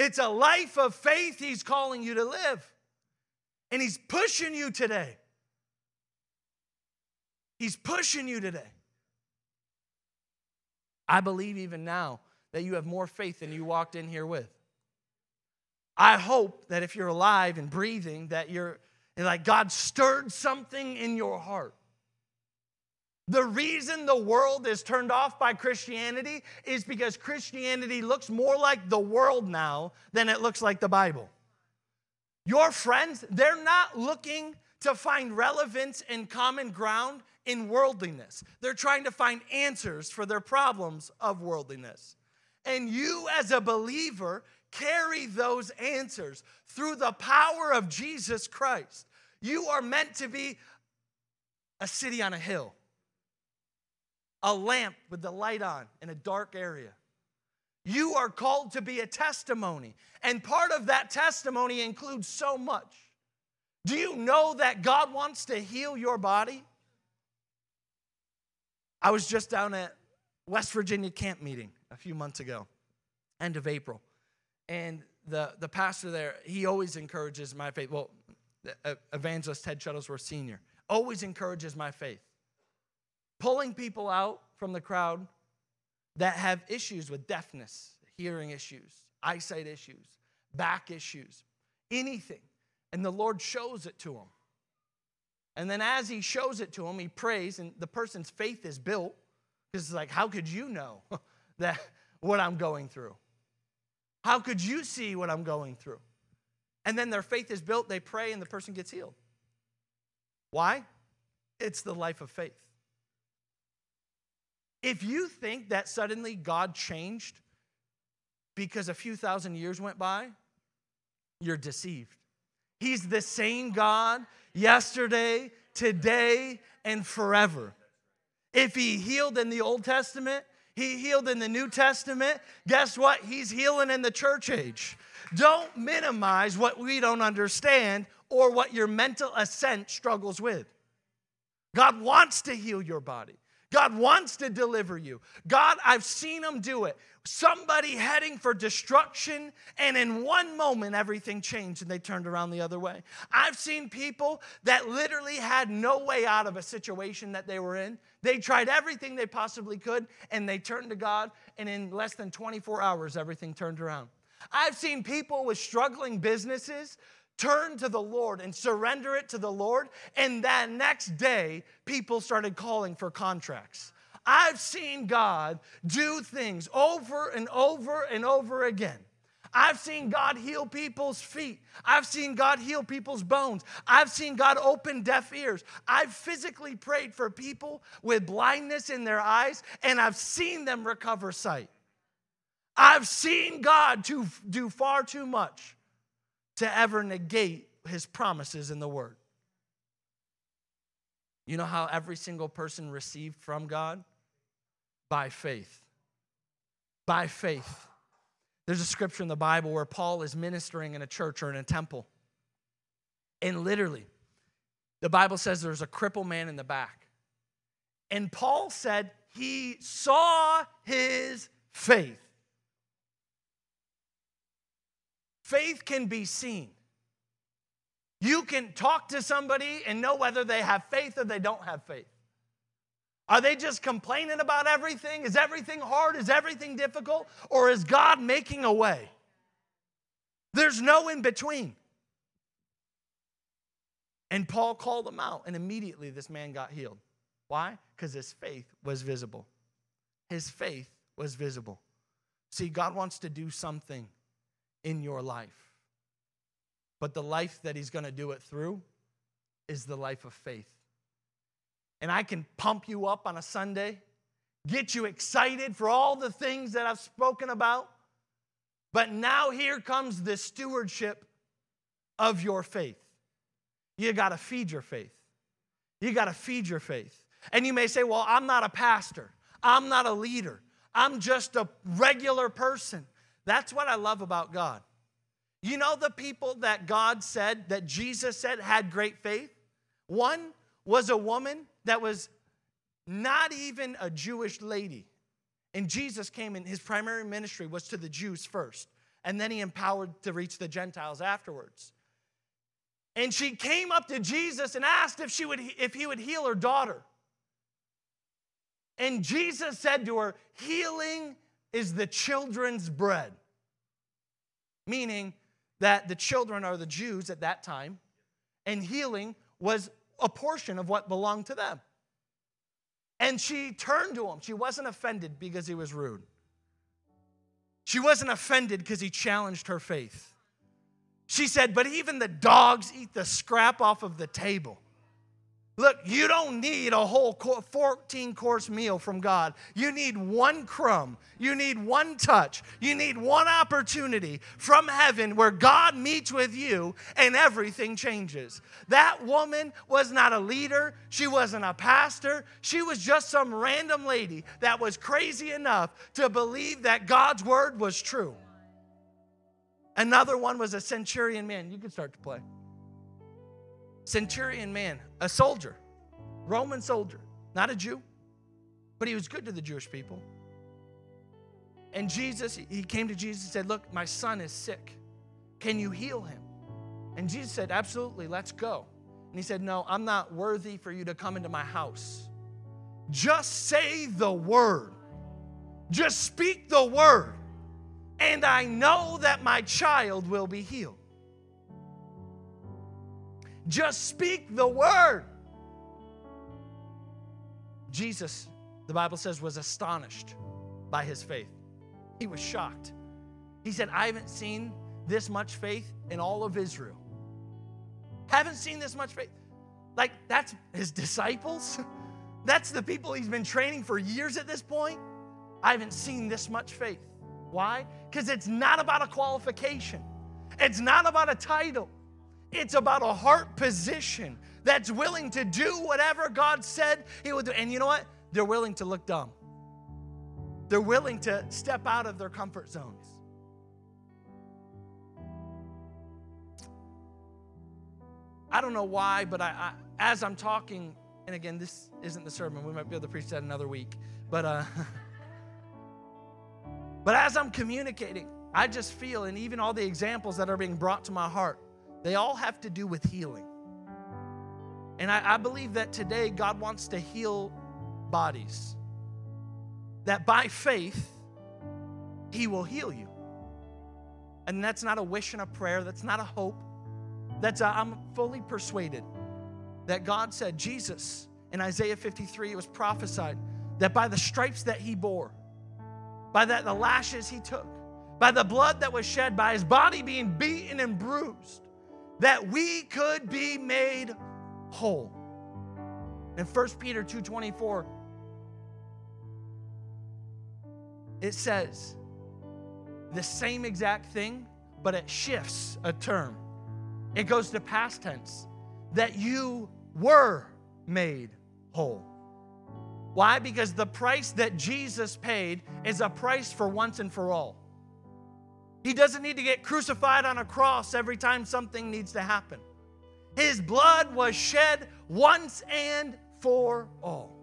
It's a life of faith He's calling you to live. And He's pushing you today. He's pushing you today. I believe even now that you have more faith than you walked in here with. I hope that if you're alive and breathing, that you're like God stirred something in your heart. The reason the world is turned off by Christianity is because Christianity looks more like the world now than it looks like the Bible. Your friends, they're not looking to find relevance and common ground in worldliness. They're trying to find answers for their problems of worldliness. And you, as a believer, carry those answers through the power of Jesus Christ. You are meant to be a city on a hill, a lamp with the light on in a dark area. You are called to be a testimony, and part of that testimony includes so much. Do you know that God wants to heal your body? I was just down at West Virginia camp meeting a few months ago, end of April. And the, the pastor there, he always encourages my faith. Well, evangelist Ted Shuttlesworth Sr. always encourages my faith. Pulling people out from the crowd that have issues with deafness, hearing issues, eyesight issues, back issues, anything. And the Lord shows it to them. And then as he shows it to him, he prays, and the person's faith is built. Because it's like, how could you know that what I'm going through? How could you see what I'm going through? And then their faith is built, they pray, and the person gets healed. Why? It's the life of faith. If you think that suddenly God changed because a few thousand years went by, you're deceived. He's the same God yesterday, today, and forever. If he healed in the Old Testament, he healed in the New Testament. Guess what? He's healing in the church age. Don't minimize what we don't understand or what your mental assent struggles with. God wants to heal your body. God wants to deliver you. God, I've seen him do it. Somebody heading for destruction, and in one moment, everything changed and they turned around the other way. I've seen people that literally had no way out of a situation that they were in. They tried everything they possibly could, and they turned to God, and in less than 24 hours, everything turned around. I've seen people with struggling businesses turn to the Lord and surrender it to the Lord. And that next day, people started calling for contracts. I've seen God do things over and over and over again. I've seen God heal people's feet. I've seen God heal people's bones. I've seen God open deaf ears. I've physically prayed for people with blindness in their eyes, and I've seen them recover sight. I've seen God do, do far too much to ever negate his promises in the word. You know how every single person received from God? By faith. By faith. There's a scripture in the Bible where Paul is ministering in a church or in a temple. And literally, the Bible says there's a crippled man in the back. And Paul said he saw his faith. Faith can be seen. You can talk to somebody and know whether they have faith or they don't have faith. Are they just complaining about everything? Is everything hard? Is everything difficult? Or is God making a way? There's no in between. And Paul called him out, and immediately this man got healed. Why? Because his faith was visible. His faith was visible. See, God wants to do something in your life. But the life that He's going to do it through is the life of faith. And I can pump you up on a Sunday, get you excited for all the things that I've spoken about. But now here comes the stewardship of your faith. You got to feed your faith. You got to feed your faith. And you may say, Well, I'm not a pastor, I'm not a leader, I'm just a regular person. That's what I love about God. You know the people that God said, that Jesus said had great faith? One was a woman that was not even a Jewish lady. And Jesus came and his primary ministry was to the Jews first. And then he empowered to reach the Gentiles afterwards. And she came up to Jesus and asked if, she would, if he would heal her daughter. And Jesus said to her, Healing is the children's bread. Meaning that the children are the Jews at that time, and healing was a portion of what belonged to them. And she turned to him. She wasn't offended because he was rude. She wasn't offended because he challenged her faith. She said, But even the dogs eat the scrap off of the table. Look, you don't need a whole 14 course meal from God. You need one crumb. You need one touch. You need one opportunity from heaven where God meets with you and everything changes. That woman was not a leader. She wasn't a pastor. She was just some random lady that was crazy enough to believe that God's word was true. Another one was a centurion man. You can start to play. Centurion man, a soldier, Roman soldier, not a Jew, but he was good to the Jewish people. And Jesus, he came to Jesus and said, Look, my son is sick. Can you heal him? And Jesus said, Absolutely, let's go. And he said, No, I'm not worthy for you to come into my house. Just say the word, just speak the word, and I know that my child will be healed. Just speak the word. Jesus, the Bible says, was astonished by his faith. He was shocked. He said, I haven't seen this much faith in all of Israel. Haven't seen this much faith. Like, that's his disciples. That's the people he's been training for years at this point. I haven't seen this much faith. Why? Because it's not about a qualification, it's not about a title, it's about a heart position that's willing to do whatever God said He would do. And you know what? They're willing to look dumb, they're willing to step out of their comfort zones. I don't know why, but I, I, as I'm talking, and again, this isn't the sermon. We might be able to preach that another week. But uh, but as I'm communicating, I just feel, and even all the examples that are being brought to my heart, they all have to do with healing. And I, I believe that today God wants to heal bodies. That by faith, He will heal you. And that's not a wish and a prayer, that's not a hope. That's i am fully persuaded that God said, Jesus, in Isaiah 53, it was prophesied that by the stripes that He bore, by that the lashes He took, by the blood that was shed, by His body being beaten and bruised, that we could be made whole. In 1 Peter 2:24 it says the same exact thing, but it shifts a term. It goes to past tense that you were made whole. Why? Because the price that Jesus paid is a price for once and for all. He doesn't need to get crucified on a cross every time something needs to happen. His blood was shed once and for all.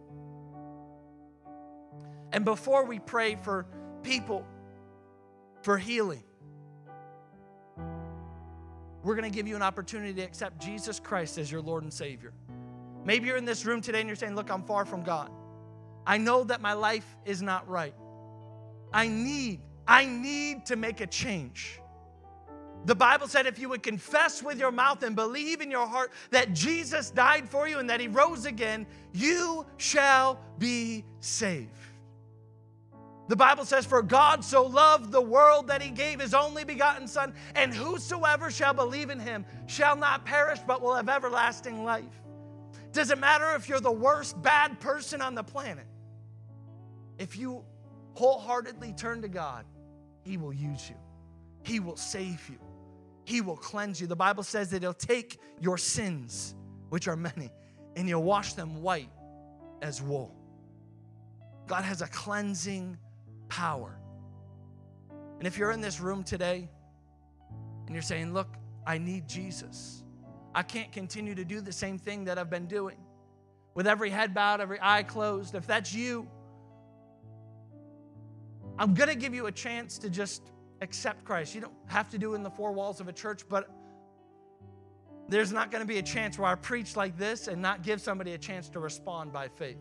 And before we pray for people for healing, we're going to give you an opportunity to accept Jesus Christ as your Lord and Savior. Maybe you're in this room today and you're saying, Look, I'm far from God. I know that my life is not right. I need I need to make a change. The Bible said if you would confess with your mouth and believe in your heart that Jesus died for you and that he rose again, you shall be saved. The Bible says, For God so loved the world that he gave his only begotten Son, and whosoever shall believe in him shall not perish but will have everlasting life. Does it matter if you're the worst bad person on the planet? If you wholeheartedly turn to God, he will use you, He will save you, He will cleanse you. The Bible says that He'll take your sins, which are many, and He'll wash them white as wool. God has a cleansing power. And if you're in this room today and you're saying, Look, I need Jesus, I can't continue to do the same thing that I've been doing with every head bowed, every eye closed. If that's you, I'm going to give you a chance to just accept Christ. You don't have to do it in the four walls of a church, but there's not going to be a chance where I preach like this and not give somebody a chance to respond by faith.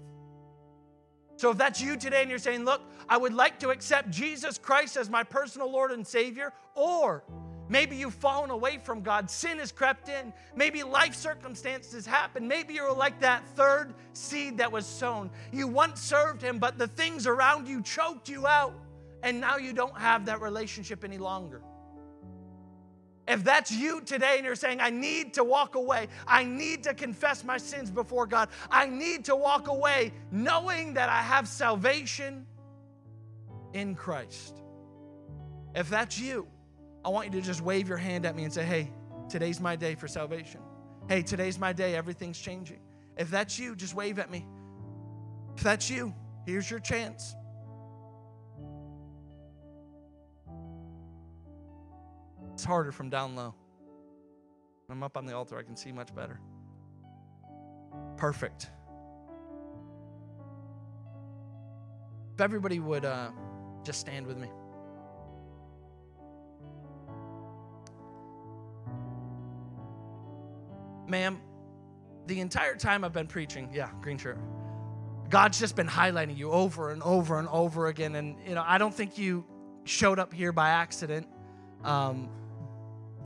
So if that's you today and you're saying, Look, I would like to accept Jesus Christ as my personal Lord and Savior, or Maybe you've fallen away from God. Sin has crept in. Maybe life circumstances happen. Maybe you're like that third seed that was sown. You once served Him, but the things around you choked you out, and now you don't have that relationship any longer. If that's you today and you're saying, I need to walk away, I need to confess my sins before God, I need to walk away knowing that I have salvation in Christ. If that's you, I want you to just wave your hand at me and say, Hey, today's my day for salvation. Hey, today's my day, everything's changing. If that's you, just wave at me. If that's you, here's your chance. It's harder from down low. I'm up on the altar, I can see much better. Perfect. If everybody would uh, just stand with me. Ma'am, the entire time I've been preaching, yeah, green shirt. God's just been highlighting you over and over and over again. And, you know, I don't think you showed up here by accident. Um,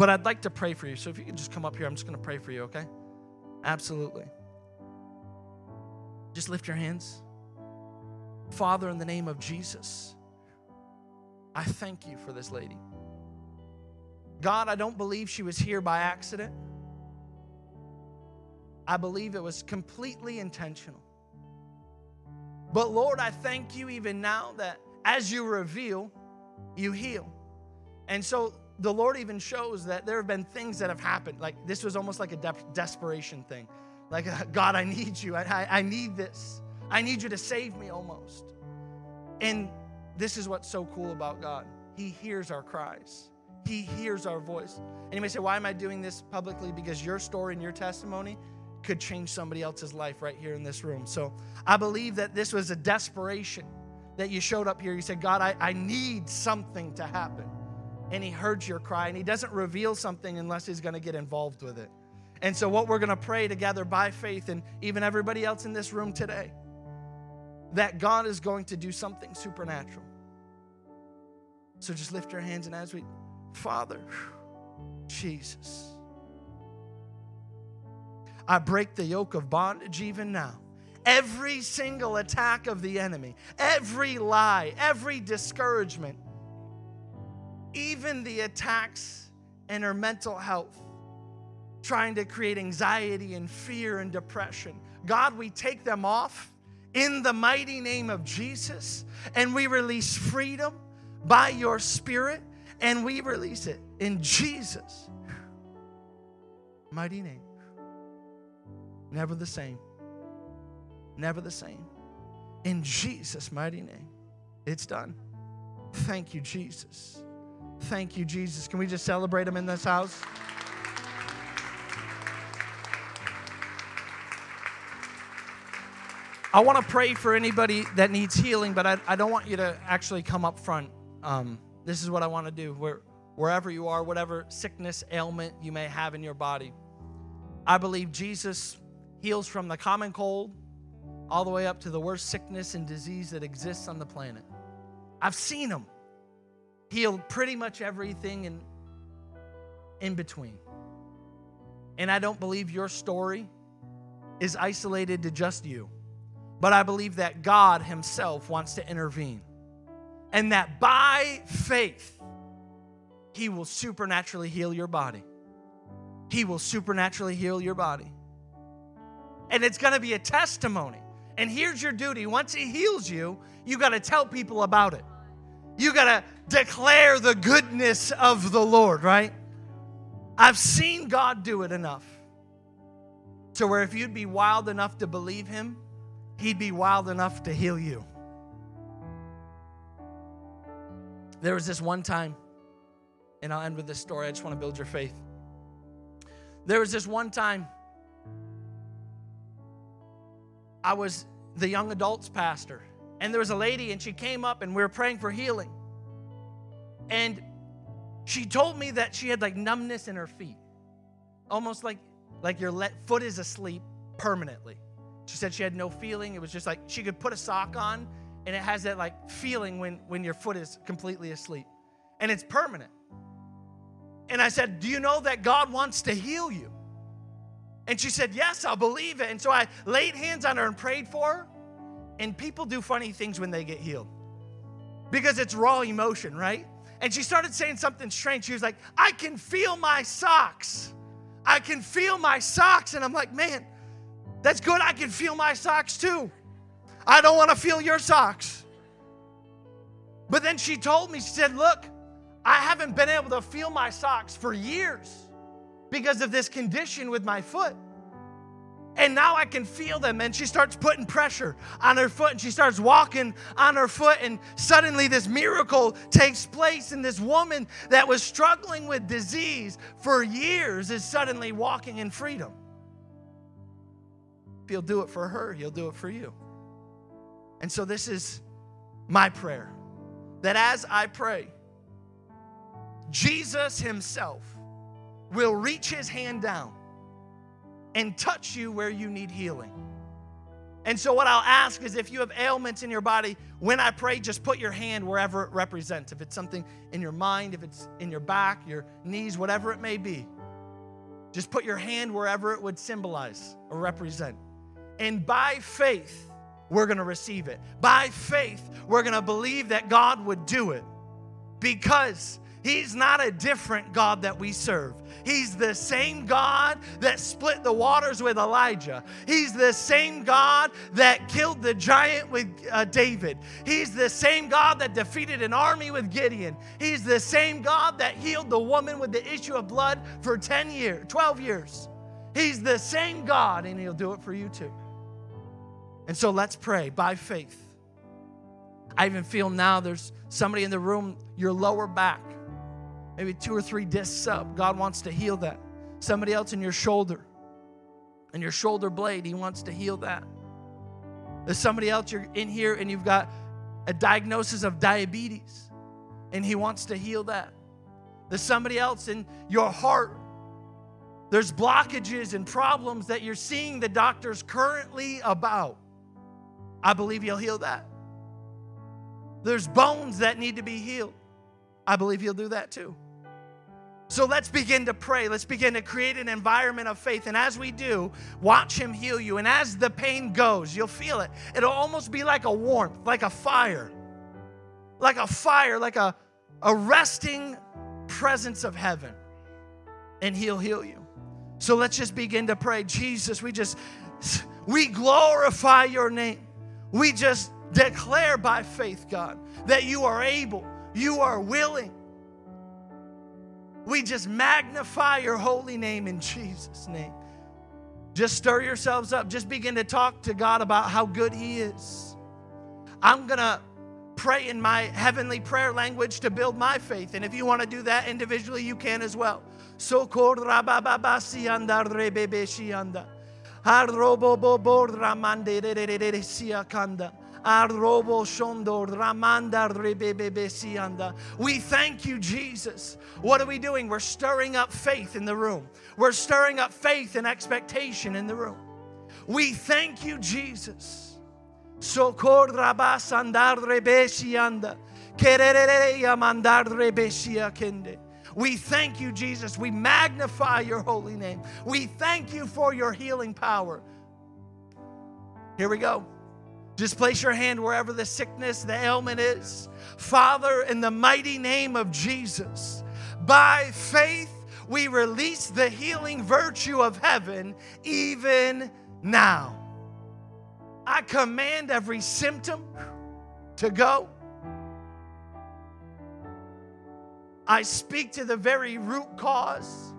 but I'd like to pray for you. So if you can just come up here, I'm just going to pray for you, okay? Absolutely. Just lift your hands. Father, in the name of Jesus, I thank you for this lady. God, I don't believe she was here by accident. I believe it was completely intentional. But Lord, I thank you even now that as you reveal, you heal. And so the Lord even shows that there have been things that have happened. Like this was almost like a de- desperation thing. Like, God, I need you. I, I, I need this. I need you to save me almost. And this is what's so cool about God. He hears our cries. He hears our voice. And you may say, Why am I doing this publicly? Because your story and your testimony could change somebody else's life right here in this room. So I believe that this was a desperation that you showed up here. You said, God, I, I need something to happen and he heard your cry and he doesn't reveal something unless he's going to get involved with it. And so, what we're going to pray together by faith, and even everybody else in this room today, that God is going to do something supernatural. So, just lift your hands and as we, Father, Jesus, I break the yoke of bondage even now. Every single attack of the enemy, every lie, every discouragement, even the attacks in her mental health, trying to create anxiety and fear and depression. God, we take them off in the mighty name of Jesus and we release freedom by your Spirit and we release it in Jesus' mighty name. Never the same. Never the same. In Jesus' mighty name. It's done. Thank you, Jesus. Thank you, Jesus. Can we just celebrate him in this house? I want to pray for anybody that needs healing, but I, I don't want you to actually come up front. Um, this is what I want to do. Where, wherever you are, whatever sickness, ailment you may have in your body, I believe Jesus heals from the common cold all the way up to the worst sickness and disease that exists on the planet. I've seen him healed pretty much everything in, in between. And I don't believe your story is isolated to just you, but I believe that God Himself wants to intervene. And that by faith, He will supernaturally heal your body. He will supernaturally heal your body. And it's gonna be a testimony. And here's your duty once He heals you, you gotta tell people about it. You got to declare the goodness of the Lord, right? I've seen God do it enough to where if you'd be wild enough to believe Him, He'd be wild enough to heal you. There was this one time, and I'll end with this story. I just want to build your faith. There was this one time I was the young adults pastor and there was a lady and she came up and we were praying for healing. And she told me that she had like numbness in her feet. Almost like like your foot is asleep permanently. She said she had no feeling. It was just like she could put a sock on and it has that like feeling when when your foot is completely asleep. And it's permanent. And I said, "Do you know that God wants to heal you?" And she said, "Yes, I'll believe it." And so I laid hands on her and prayed for her. And people do funny things when they get healed because it's raw emotion, right? And she started saying something strange. She was like, I can feel my socks. I can feel my socks. And I'm like, man, that's good. I can feel my socks too. I don't want to feel your socks. But then she told me, she said, Look, I haven't been able to feel my socks for years because of this condition with my foot. And now I can feel them. And she starts putting pressure on her foot and she starts walking on her foot. And suddenly, this miracle takes place. And this woman that was struggling with disease for years is suddenly walking in freedom. If he'll do it for her, he'll do it for you. And so, this is my prayer that as I pray, Jesus Himself will reach His hand down and touch you where you need healing. And so, what I'll ask is if you have ailments in your body, when I pray, just put your hand wherever it represents. If it's something in your mind, if it's in your back, your knees, whatever it may be, just put your hand wherever it would symbolize or represent. And by faith, we're going to receive it. By faith, we're going to believe that God would do it because He's not a different God that we serve. He's the same God that split the waters with Elijah. He's the same God that killed the giant with uh, David. He's the same God that defeated an army with Gideon. He's the same God that healed the woman with the issue of blood for 10 years, 12 years. He's the same God and he'll do it for you too. And so let's pray by faith. I even feel now there's somebody in the room, your lower back, maybe two or three discs up. God wants to heal that. Somebody else in your shoulder, and your shoulder blade, He wants to heal that. There's somebody else you're in here and you've got a diagnosis of diabetes, and He wants to heal that. There's somebody else in your heart there's blockages and problems that you're seeing the doctors currently about. I believe He'll heal that. There's bones that need to be healed. I believe He'll do that too. So let's begin to pray. Let's begin to create an environment of faith. And as we do, watch Him heal you. And as the pain goes, you'll feel it. It'll almost be like a warmth, like a fire, like a fire, like a, a resting presence of heaven. And He'll heal you. So let's just begin to pray. Jesus, we just, we glorify your name. We just declare by faith, God, that you are able, you are willing. We just magnify your holy name in Jesus' name. Just stir yourselves up. Just begin to talk to God about how good He is. I'm going to pray in my heavenly prayer language to build my faith. And if you want to do that individually, you can as well. So kanda. We thank you, Jesus. What are we doing? We're stirring up faith in the room. We're stirring up faith and expectation in the room. We thank you, Jesus. Sokor rabas andar rebesianda. Kerere yamandar rebesia kende. We thank you, Jesus. We magnify your holy name. We thank you for your healing power. Here we go. Just place your hand wherever the sickness, the ailment is. Father, in the mighty name of Jesus, by faith, we release the healing virtue of heaven even now. I command every symptom to go. I speak to the very root cause.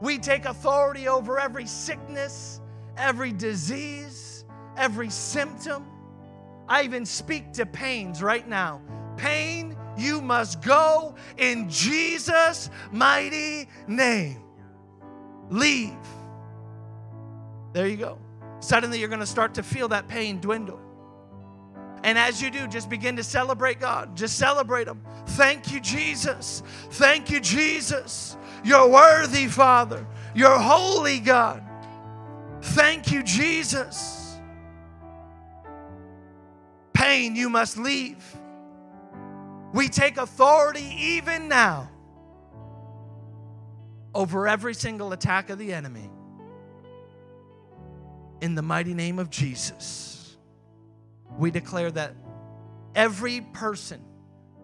We take authority over every sickness, every disease, every symptom. I even speak to pains right now. Pain, you must go in Jesus' mighty name. Leave. There you go. Suddenly, you're going to start to feel that pain dwindle. And as you do, just begin to celebrate God. Just celebrate Him. Thank you, Jesus. Thank you, Jesus. You're worthy, Father. You're holy, God. Thank you, Jesus. You must leave. We take authority even now over every single attack of the enemy. In the mighty name of Jesus we declare that every person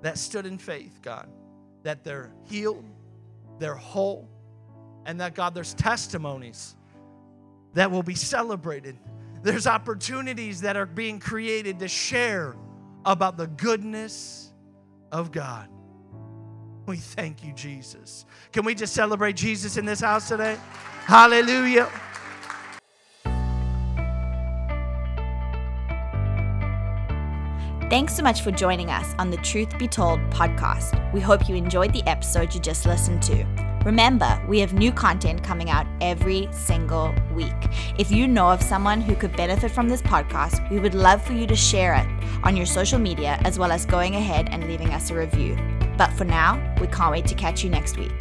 that stood in faith, God, that they're healed, they're whole, and that, God, there's testimonies that will be celebrated. There's opportunities that are being created to share about the goodness of God. We thank you, Jesus. Can we just celebrate Jesus in this house today? Hallelujah. Thanks so much for joining us on the Truth Be Told podcast. We hope you enjoyed the episode you just listened to. Remember, we have new content coming out every single week. If you know of someone who could benefit from this podcast, we would love for you to share it on your social media as well as going ahead and leaving us a review. But for now, we can't wait to catch you next week.